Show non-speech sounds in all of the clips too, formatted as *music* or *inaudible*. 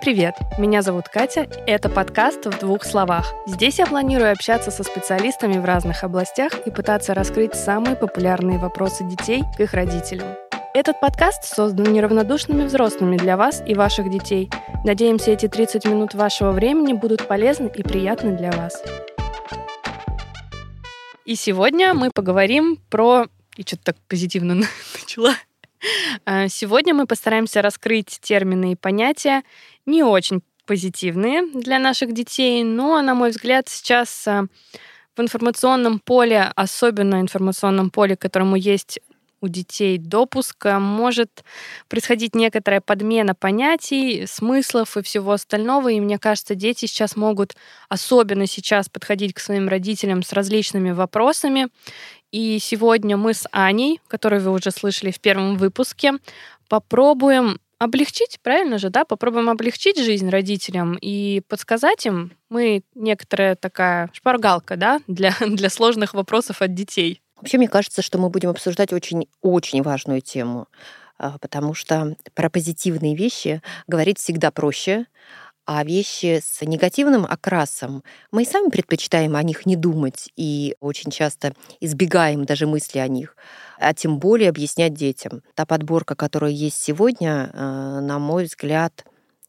Привет! Меня зовут Катя, и это подкаст «В двух словах». Здесь я планирую общаться со специалистами в разных областях и пытаться раскрыть самые популярные вопросы детей к их родителям. Этот подкаст создан неравнодушными взрослыми для вас и ваших детей. Надеемся, эти 30 минут вашего времени будут полезны и приятны для вас. И сегодня мы поговорим про... И что-то так позитивно *laughs* начала. А, сегодня мы постараемся раскрыть термины и понятия не очень позитивные для наших детей, но, на мой взгляд, сейчас а, в информационном поле, особенно информационном поле, которому есть у детей допуска, может происходить некоторая подмена понятий, смыслов и всего остального. И мне кажется, дети сейчас могут, особенно сейчас, подходить к своим родителям с различными вопросами и сегодня мы с Аней, которую вы уже слышали в первом выпуске, попробуем облегчить, правильно же, да? Попробуем облегчить жизнь родителям и подсказать им. Мы некоторая такая шпаргалка, да, для, *laughs* для сложных вопросов от детей. Вообще, мне кажется, что мы будем обсуждать очень-очень важную тему, а, потому что про позитивные вещи говорить всегда проще, а вещи с негативным окрасом мы и сами предпочитаем о них не думать и очень часто избегаем даже мысли о них, а тем более объяснять детям. Та подборка, которая есть сегодня, э, на мой взгляд,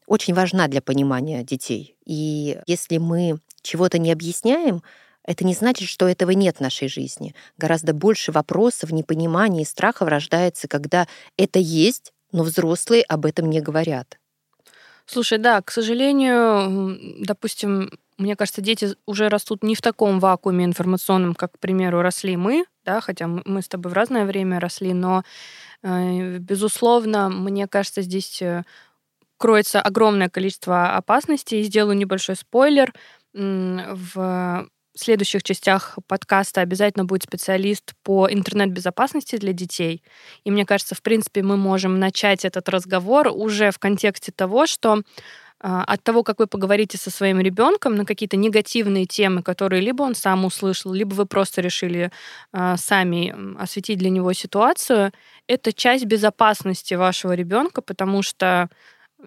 очень важна для понимания детей. И если мы чего-то не объясняем, это не значит, что этого нет в нашей жизни. Гораздо больше вопросов, непонимания и страхов рождается, когда это есть, но взрослые об этом не говорят. Слушай, да, к сожалению, допустим, мне кажется, дети уже растут не в таком вакууме информационном, как, к примеру, росли мы, да, хотя мы с тобой в разное время росли, но, э, безусловно, мне кажется, здесь э, кроется огромное количество опасностей. Сделаю небольшой спойлер. В следующих частях подкаста обязательно будет специалист по интернет-безопасности для детей. И мне кажется, в принципе, мы можем начать этот разговор уже в контексте того, что а, от того, как вы поговорите со своим ребенком на какие-то негативные темы, которые либо он сам услышал, либо вы просто решили а, сами осветить для него ситуацию, это часть безопасности вашего ребенка, потому что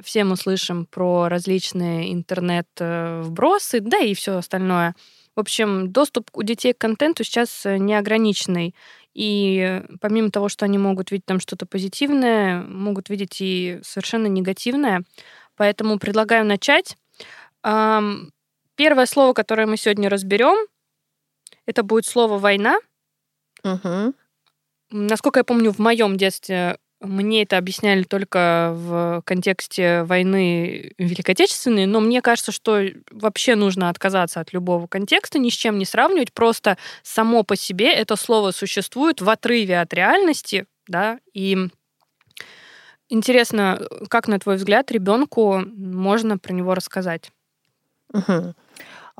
все мы слышим про различные интернет-вбросы, да и все остальное. В общем, доступ у детей к контенту сейчас э, неограниченный. И помимо того, что они могут видеть там что-то позитивное, могут видеть и совершенно негативное. Поэтому предлагаю начать. Первое слово, которое мы сегодня разберем, это будет слово война. Угу. Насколько я помню, в моем детстве мне это объясняли только в контексте войны Великой Отечественной, но мне кажется, что вообще нужно отказаться от любого контекста, ни с чем не сравнивать, просто само по себе это слово существует в отрыве от реальности, да, и интересно, как, на твой взгляд, ребенку можно про него рассказать? Угу.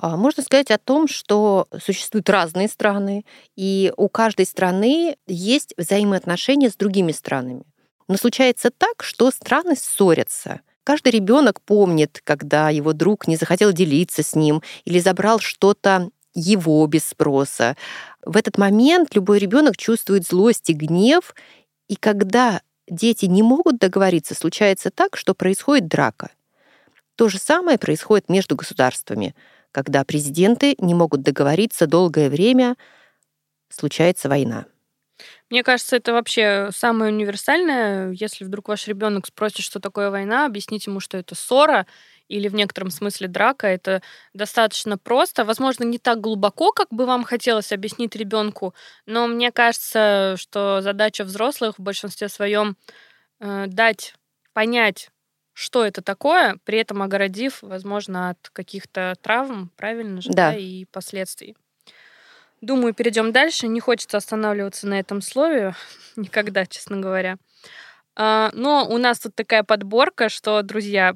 Можно сказать о том, что существуют разные страны, и у каждой страны есть взаимоотношения с другими странами. Но случается так, что страны ссорятся. Каждый ребенок помнит, когда его друг не захотел делиться с ним или забрал что-то его без спроса. В этот момент любой ребенок чувствует злость и гнев, и когда дети не могут договориться, случается так, что происходит драка. То же самое происходит между государствами. Когда президенты не могут договориться долгое время, случается война. Мне кажется, это вообще самое универсальное. Если вдруг ваш ребенок спросит, что такое война, объяснить ему, что это ссора или в некотором смысле драка. Это достаточно просто. Возможно, не так глубоко, как бы вам хотелось объяснить ребенку, но мне кажется, что задача взрослых в большинстве своем э, дать понять, что это такое, при этом огородив, возможно, от каких-то травм, правильно же, да, да и последствий. Думаю, перейдем дальше. Не хочется останавливаться на этом слове *laughs* никогда, честно говоря. А, но у нас тут такая подборка, что, друзья,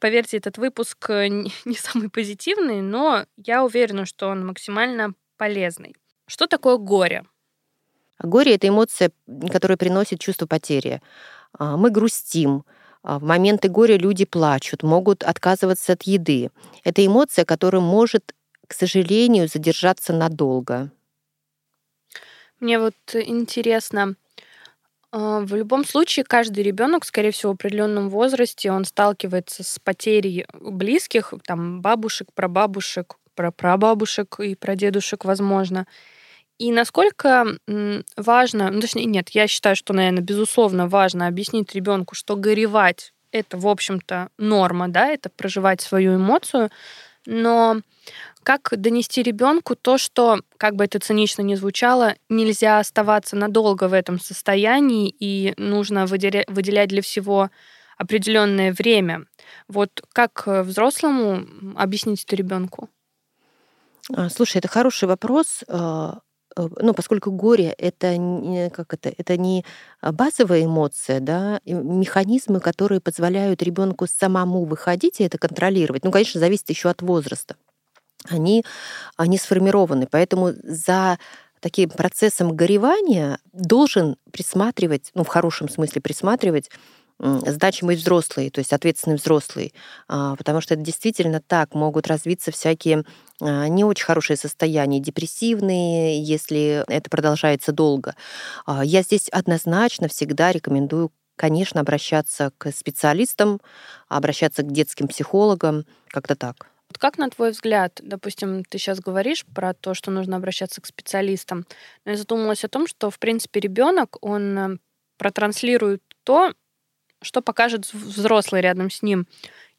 поверьте, этот выпуск э, *laughs* не самый позитивный, но я уверена, что он максимально полезный. Что такое горе? Горе — это эмоция, которая приносит чувство потери. А, мы грустим, а, в моменты горя люди плачут, могут отказываться от еды. Это эмоция, которая может к сожалению, задержаться надолго. Мне вот интересно, А, в любом случае, каждый ребенок, скорее всего, в определенном возрасте, он сталкивается с потерей близких, там, бабушек, прабабушек, прапрабабушек и прадедушек, возможно. И насколько важно, ну, точнее, нет, я считаю, что, наверное, безусловно важно объяснить ребенку, что горевать это, в общем-то, норма, да, это проживать свою эмоцию, но как донести ребенку то, что, как бы это цинично ни звучало, нельзя оставаться надолго в этом состоянии и нужно выделять для всего определенное время. Вот как взрослому объяснить это ребенку? А, слушай, это хороший вопрос. А, Э, ну, поскольку горе это не, как это, это не базовая эмоция, да, механизмы, которые позволяют ребенку самому выходить и это контролировать, ну, конечно, зависит еще от возраста. Они, они сформированы, поэтому за таким процессом горевания должен присматривать, ну, в хорошем смысле присматривать значимый взрослый, то есть ответственный взрослый, а, потому что это действительно так, могут развиться всякие а, не очень хорошие состояния, депрессивные, если это продолжается долго. А, я здесь однозначно всегда рекомендую конечно, обращаться к специалистам, обращаться к детским психологам, как-то так. Вот как, на твой взгляд, допустим, ты сейчас говоришь про то, что нужно обращаться к специалистам, но я задумалась о том, что, в принципе, ребенок, он э, протранслирует то, что покажет взрослый рядом с ним.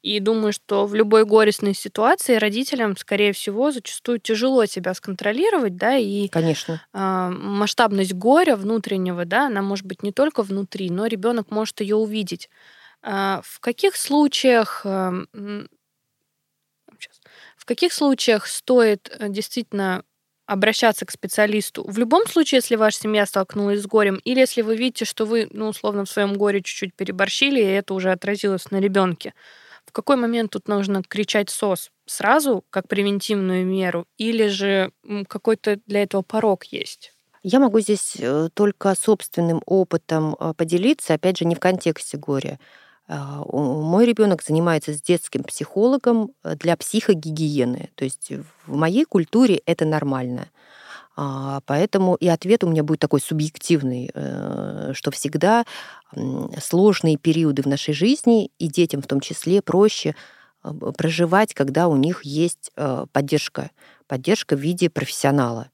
И думаю, что в любой горестной ситуации родителям, скорее всего, зачастую тяжело себя сконтролировать, да, и Конечно. Э, масштабность горя внутреннего, да, она может быть не только внутри, но ребенок может ее увидеть. Э, в каких случаях э, каких случаях стоит э, действительно обращаться к специалисту. В любом случае, если ваша семья столкнулась с горем, или если вы видите, что вы, ну, условно, в своем горе чуть-чуть переборщили, и это уже отразилось на ребенке, в какой момент тут нужно кричать СОС? Сразу, как превентивную меру, или же какой-то для этого порог есть? Я могу здесь э, только собственным опытом э, поделиться, опять же, не в контексте горя. А, мой ребенок занимается с детским психологом э, для психогигиены. То есть в моей культуре это нормально. А, поэтому и ответ у меня будет такой субъективный, э, что всегда сложные периоды в нашей жизни, и детям в том числе, проще а, проживать, когда у них есть э, поддержка, поддержка в виде профессионала.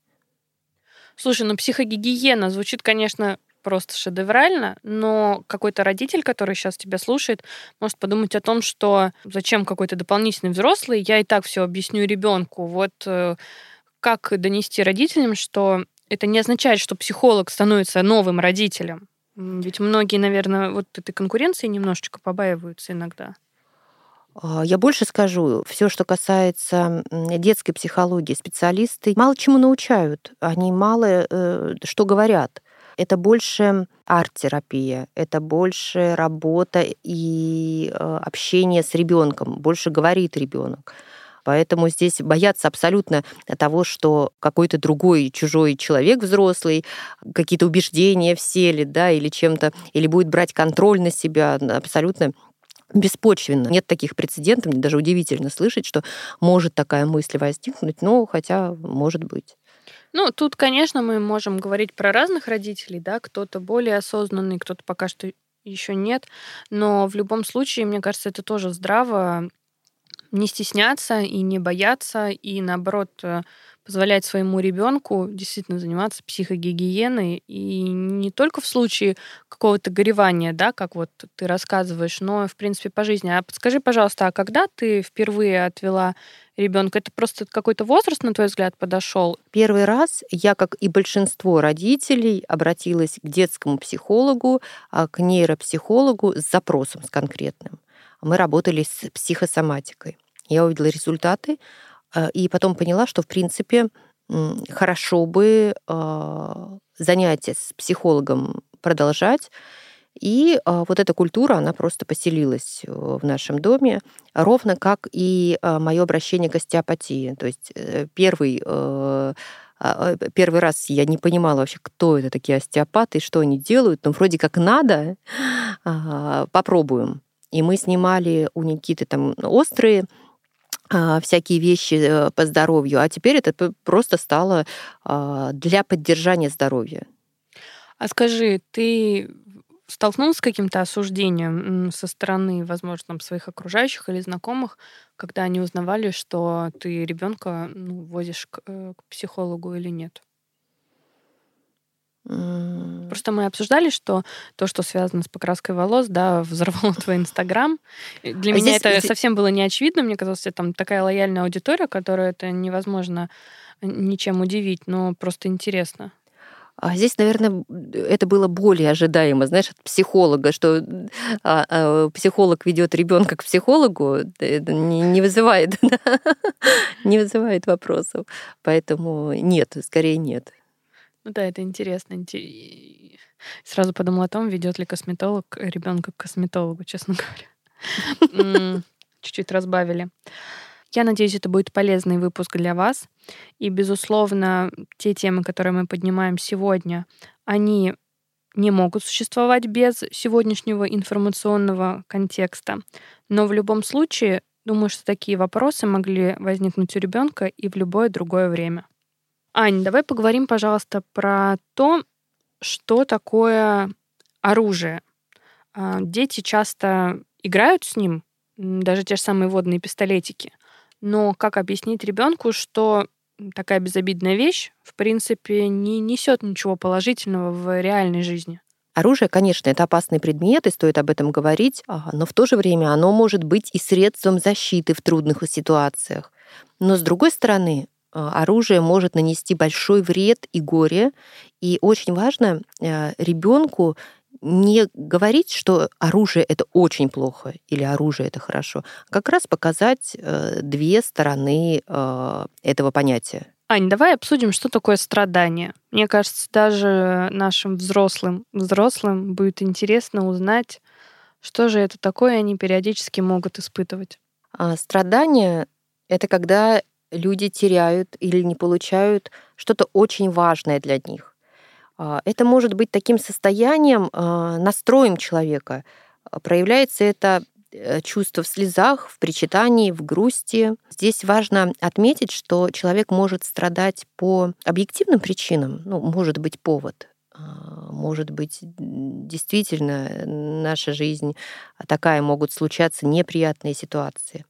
Слушай, ну психогигиена звучит, конечно, просто шедеврально, но какой-то родитель, который сейчас тебя слушает, может подумать о том, что зачем какой-то дополнительный взрослый, я и так все объясню ребенку. Вот э, как донести родителям, что это не означает, что психолог становится новым родителем. Ведь многие, наверное, вот этой конкуренции немножечко побаиваются иногда. А, я больше скажу, все, что касается детской психологии, специалисты мало чему научают, они мало э, что говорят. Это больше арт-терапия, это больше работа и э, общение с ребенком, больше говорит ребенок. Поэтому здесь бояться абсолютно того, что какой-то другой чужой человек взрослый, какие-то убеждения в селе, да, или чем-то, или будет брать контроль на себя, абсолютно беспочвенно. Нет таких прецедентов, мне даже удивительно слышать, что может такая мысль возникнуть, но хотя может быть. Ну, тут, конечно, мы можем говорить про разных родителей, да, кто-то более осознанный, кто-то пока что еще нет, но в любом случае, мне кажется, это тоже здраво не стесняться и не бояться, и наоборот э, позволять своему ребенку действительно заниматься психогигиеной и не только в случае какого-то горевания, да, как вот ты рассказываешь, но в принципе по жизни. А подскажи, пожалуйста, а когда ты впервые отвела ребенка? Это просто какой-то возраст, на твой взгляд, подошел? Первый раз я, как и большинство родителей, обратилась к детскому психологу, а, к нейропсихологу с запросом с конкретным. Мы работали с психосоматикой. Я увидела результаты, и потом поняла, что, в принципе, хорошо бы а, занятия с психологом продолжать. И а, вот эта культура, она просто поселилась э, в нашем доме, ровно как и мое обращение к остеопатии. То есть э, первый э, первый раз я не понимала вообще, кто это такие остеопаты, что они делают, но вроде как надо, попробуем. И мы снимали у Никиты там острые а, всякие вещи э, по здоровью, а теперь это просто стало а, для поддержания здоровья. А скажи, ты столкнулась с каким-то осуждением со стороны, возможно, там, своих окружающих или знакомых, когда они узнавали, что ты ребенка ну, возишь к, э, к психологу или нет? Просто мы обсуждали, что то, что связано с покраской волос, да, взорвало твой Инстаграм. Для а меня здесь, это здесь... совсем было не очевидно. Мне казалось, что там такая лояльная аудитория, которую это невозможно ничем удивить, но просто интересно. А здесь, наверное, это было более ожидаемо, знаешь, от психолога, что а, а, психолог ведет ребенка к психологу, это не, не вызывает, *laughs* не вызывает вопросов. Поэтому нет, скорее нет. Ну да, это интересно. Сразу подумала о том, ведет ли косметолог ребенка к косметологу, честно *laughs* говоря. Чуть-чуть разбавили. Я надеюсь, это будет полезный выпуск для вас. И, безусловно, те темы, которые мы поднимаем сегодня, они не могут существовать без сегодняшнего информационного контекста. Но в любом случае, думаю, что такие вопросы могли возникнуть у ребенка и в любое другое время. Ань, давай поговорим, пожалуйста, про то, что такое оружие. А, дети часто играют с ним, даже те же самые водные пистолетики — но как объяснить ребенку, что такая безобидная вещь, в принципе, не несет ничего положительного в реальной жизни? Оружие, конечно, это опасный предмет, и стоит об этом говорить, а, но в то же время оно может быть и средством защиты в трудных ситуациях. Но с другой стороны, оружие может нанести большой вред и горе, и очень важно э, ребенку не говорить, что оружие это очень плохо или оружие это хорошо, а как раз показать э, две стороны э, этого понятия. Ань, давай обсудим, что такое страдание. Мне кажется, даже нашим взрослым взрослым будет интересно узнать, что же это такое они периодически могут испытывать. А страдание это когда люди теряют или не получают что-то очень важное для них. А, это может быть таким состоянием, а, настроем человека. А, проявляется это э, чувство в слезах, в причитании, в грусти. Здесь важно отметить, что человек может страдать по объективным причинам. Ну, может быть повод. Может быть, действительно, наша жизнь такая, могут случаться неприятные ситуации.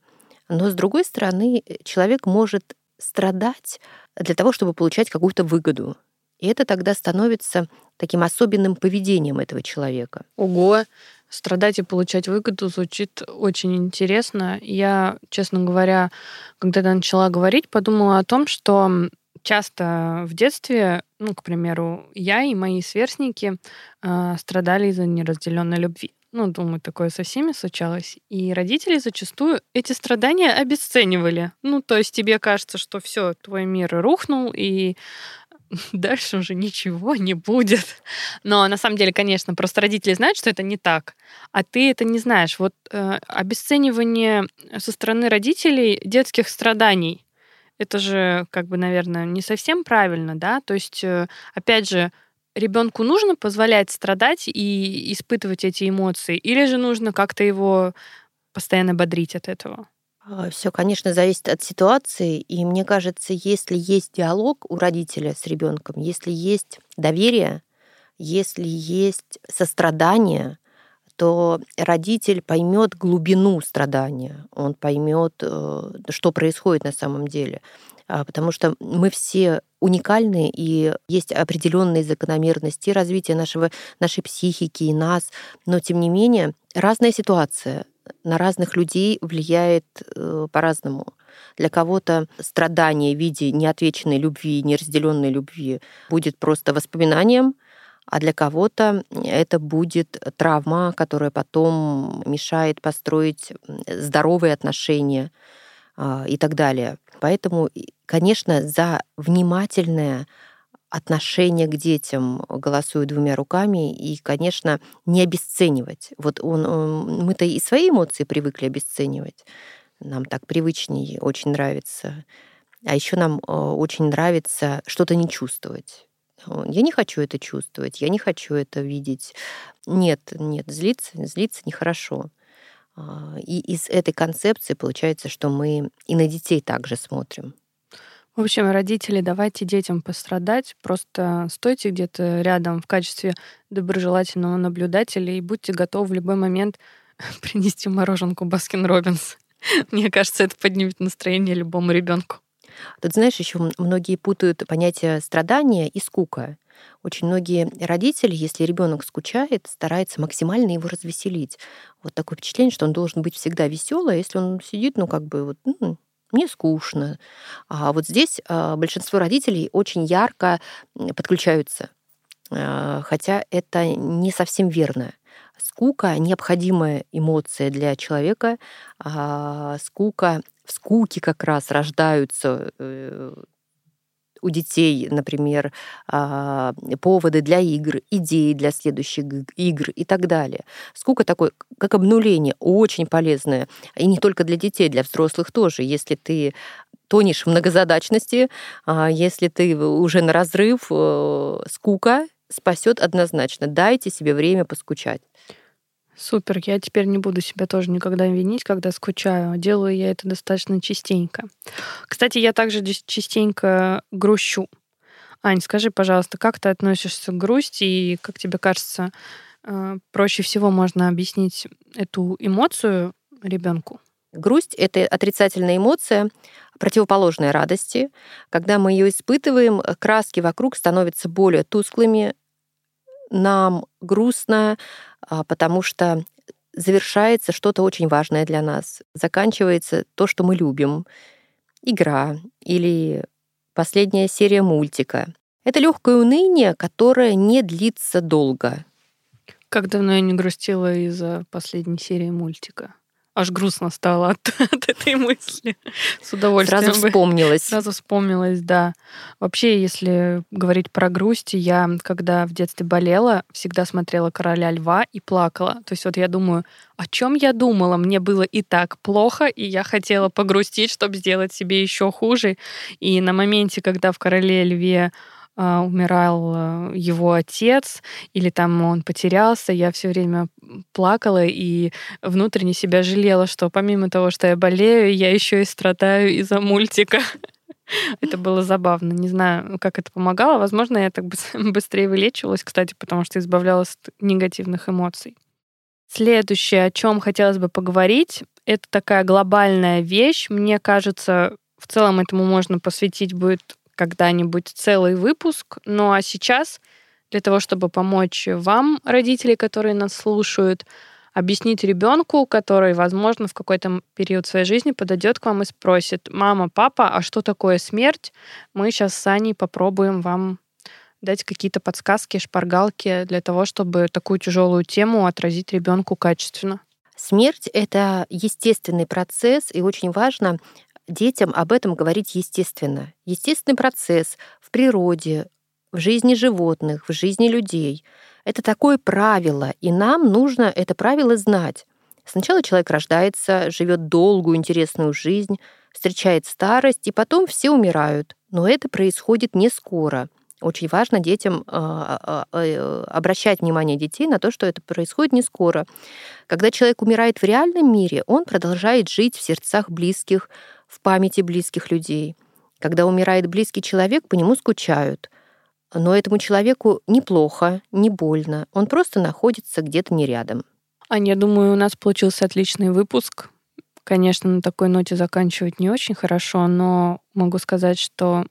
Но, с другой стороны, человек может страдать для того, чтобы получать какую-то выгоду. И это тогда становится таким особенным поведением этого человека. Ого, страдать и получать выгоду звучит очень интересно. Я, честно говоря, когда я начала говорить, подумала о том, что часто в детстве, ну, к примеру, я и мои сверстники э, страдали из-за неразделенной любви. Ну, думаю, такое со всеми случалось. И родители зачастую эти страдания обесценивали. Ну, то есть тебе кажется, что все, твой мир рухнул, и *laughs* дальше уже ничего не будет. Но на самом деле, конечно, просто родители знают, что это не так, а ты это не знаешь. Вот э, обесценивание со стороны родителей детских страданий, это же, как бы, наверное, не совсем правильно, да? То есть, э, опять же, ребенку нужно позволять страдать и испытывать эти эмоции, или же нужно как-то его постоянно бодрить от этого? А, Все, конечно, зависит от ситуации. И мне кажется, если есть диалог у родителя с ребенком, если есть доверие, если есть сострадание, то родитель поймет глубину страдания, он поймет, э, что происходит на самом деле. А, потому что мы все уникальны, и есть определенные закономерности развития нашего, нашей психики и нас, но тем не менее разная ситуация, на разных людей влияет э, по-разному. Для кого-то страдание в виде неотвеченной любви, неразделенной любви будет просто воспоминанием, а для кого-то это будет травма, которая потом мешает построить здоровые отношения э, и так далее. Поэтому, конечно, за внимательное отношение к детям голосую двумя руками и, конечно, не обесценивать. Вот он, он мы-то и свои эмоции привыкли обесценивать. Нам так привычнее, очень нравится. А еще нам э, очень нравится что-то не чувствовать. Я не хочу это чувствовать, я не хочу это видеть. Нет, нет, злиться, злиться нехорошо. А, и из этой концепции получается, что мы и на детей также смотрим. В общем, родители, давайте детям пострадать, просто стойте где-то рядом в качестве доброжелательного наблюдателя и будьте готовы в любой момент *laughs* принести мороженку Baskin Robbins. *laughs* Мне кажется, это поднимет настроение любому ребенку. Тут, знаешь, еще многие путают понятие страдания и скука. Очень многие родители, если ребенок скучает, стараются максимально его развеселить. Вот такое впечатление, что он должен быть всегда веселый, а если он сидит, ну, как бы вот, ну, мне скучно. А вот здесь а, большинство родителей очень ярко подключаются, а, хотя это не совсем верно. Скука — необходимая эмоция для человека. А скука, в скуке как раз рождаются э, у детей, например, а, поводы для игр, идеи для следующих игр и так далее. Скука такой, как обнуление, очень полезное. И не только для детей, для взрослых тоже. Если ты тонешь в многозадачности, а, если ты уже на разрыв, э, скука спасет однозначно. Дайте себе время поскучать. Супер, я теперь не буду себя тоже никогда винить, когда скучаю. Делаю я это достаточно частенько. Кстати, я также частенько грущу. Ань, скажи, пожалуйста, как ты относишься к грусти и как тебе кажется, э, проще всего можно объяснить эту эмоцию ребенку? Грусть — это отрицательная эмоция, противоположная радости. Когда мы ее испытываем, краски вокруг становятся более тусклыми, нам грустно, а, потому что завершается что-то очень важное для нас, заканчивается то, что мы любим, игра или последняя серия мультика. Это легкое уныние, которое не длится долго. Как давно я не грустила из-за последней серии мультика? Аж грустно стало от, *laughs* от этой мысли. С удовольствием. Сразу вспомнилось. Сразу вспомнилось, да. Вообще, если говорить про грусть, я, когда в детстве болела, всегда смотрела «Короля льва» и плакала. То есть вот я думаю, о чем я думала? Мне было и так плохо, и я хотела погрустить, чтобы сделать себе еще хуже. И на моменте, когда в «Короле льве» умирал э, его отец, или там он потерялся, я все время плакала и внутренне себя жалела, что помимо того, что я болею, я еще и страдаю из-за мультика. *laughs* Это было забавно. Не знаю, как это помогало. Возможно, я так *laughs* быстрее вылечивалась, кстати, потому что избавлялась от негативных эмоций. Следующее, о чем хотелось бы поговорить, это такая глобальная вещь. Мне кажется, в целом этому можно посвятить будет когда-нибудь целый выпуск. Ну а сейчас для того, чтобы помочь вам, родители, которые нас слушают, объяснить ребенку, который, возможно, в какой-то период своей жизни подойдет к вам и спросит, мама, папа, а что такое смерть? Мы сейчас с Аней попробуем вам дать какие-то подсказки, шпаргалки для того, чтобы такую тяжелую тему отразить ребенку качественно. Смерть — это естественный процесс, и очень важно детям об этом говорить естественно. Естественный процесс в природе, в жизни животных, в жизни людей. Это такое правило, и нам нужно это правило знать. Сначала человек рождается, живет долгую, интересную жизнь, встречает старость, и потом все умирают. Но это происходит не скоро. Очень важно детям а, а, а, обращать внимание детей на то, что это происходит не скоро. Когда человек умирает в реальном мире, он продолжает жить в сердцах близких, в памяти близких людей. Когда умирает близкий человек, по нему скучают. Но этому человеку неплохо, не больно. Он просто находится где-то не рядом. Аня, я думаю, у нас получился отличный выпуск. Конечно, на такой ноте заканчивать не очень хорошо, но могу сказать, что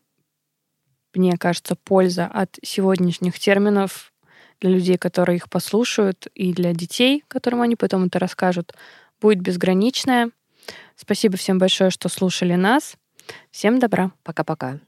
мне кажется, польза от сегодняшних терминов для людей, которые их послушают, и для детей, которым они потом это расскажут, будет безграничная. Спасибо всем большое, что слушали нас. Всем добра. Пока-пока.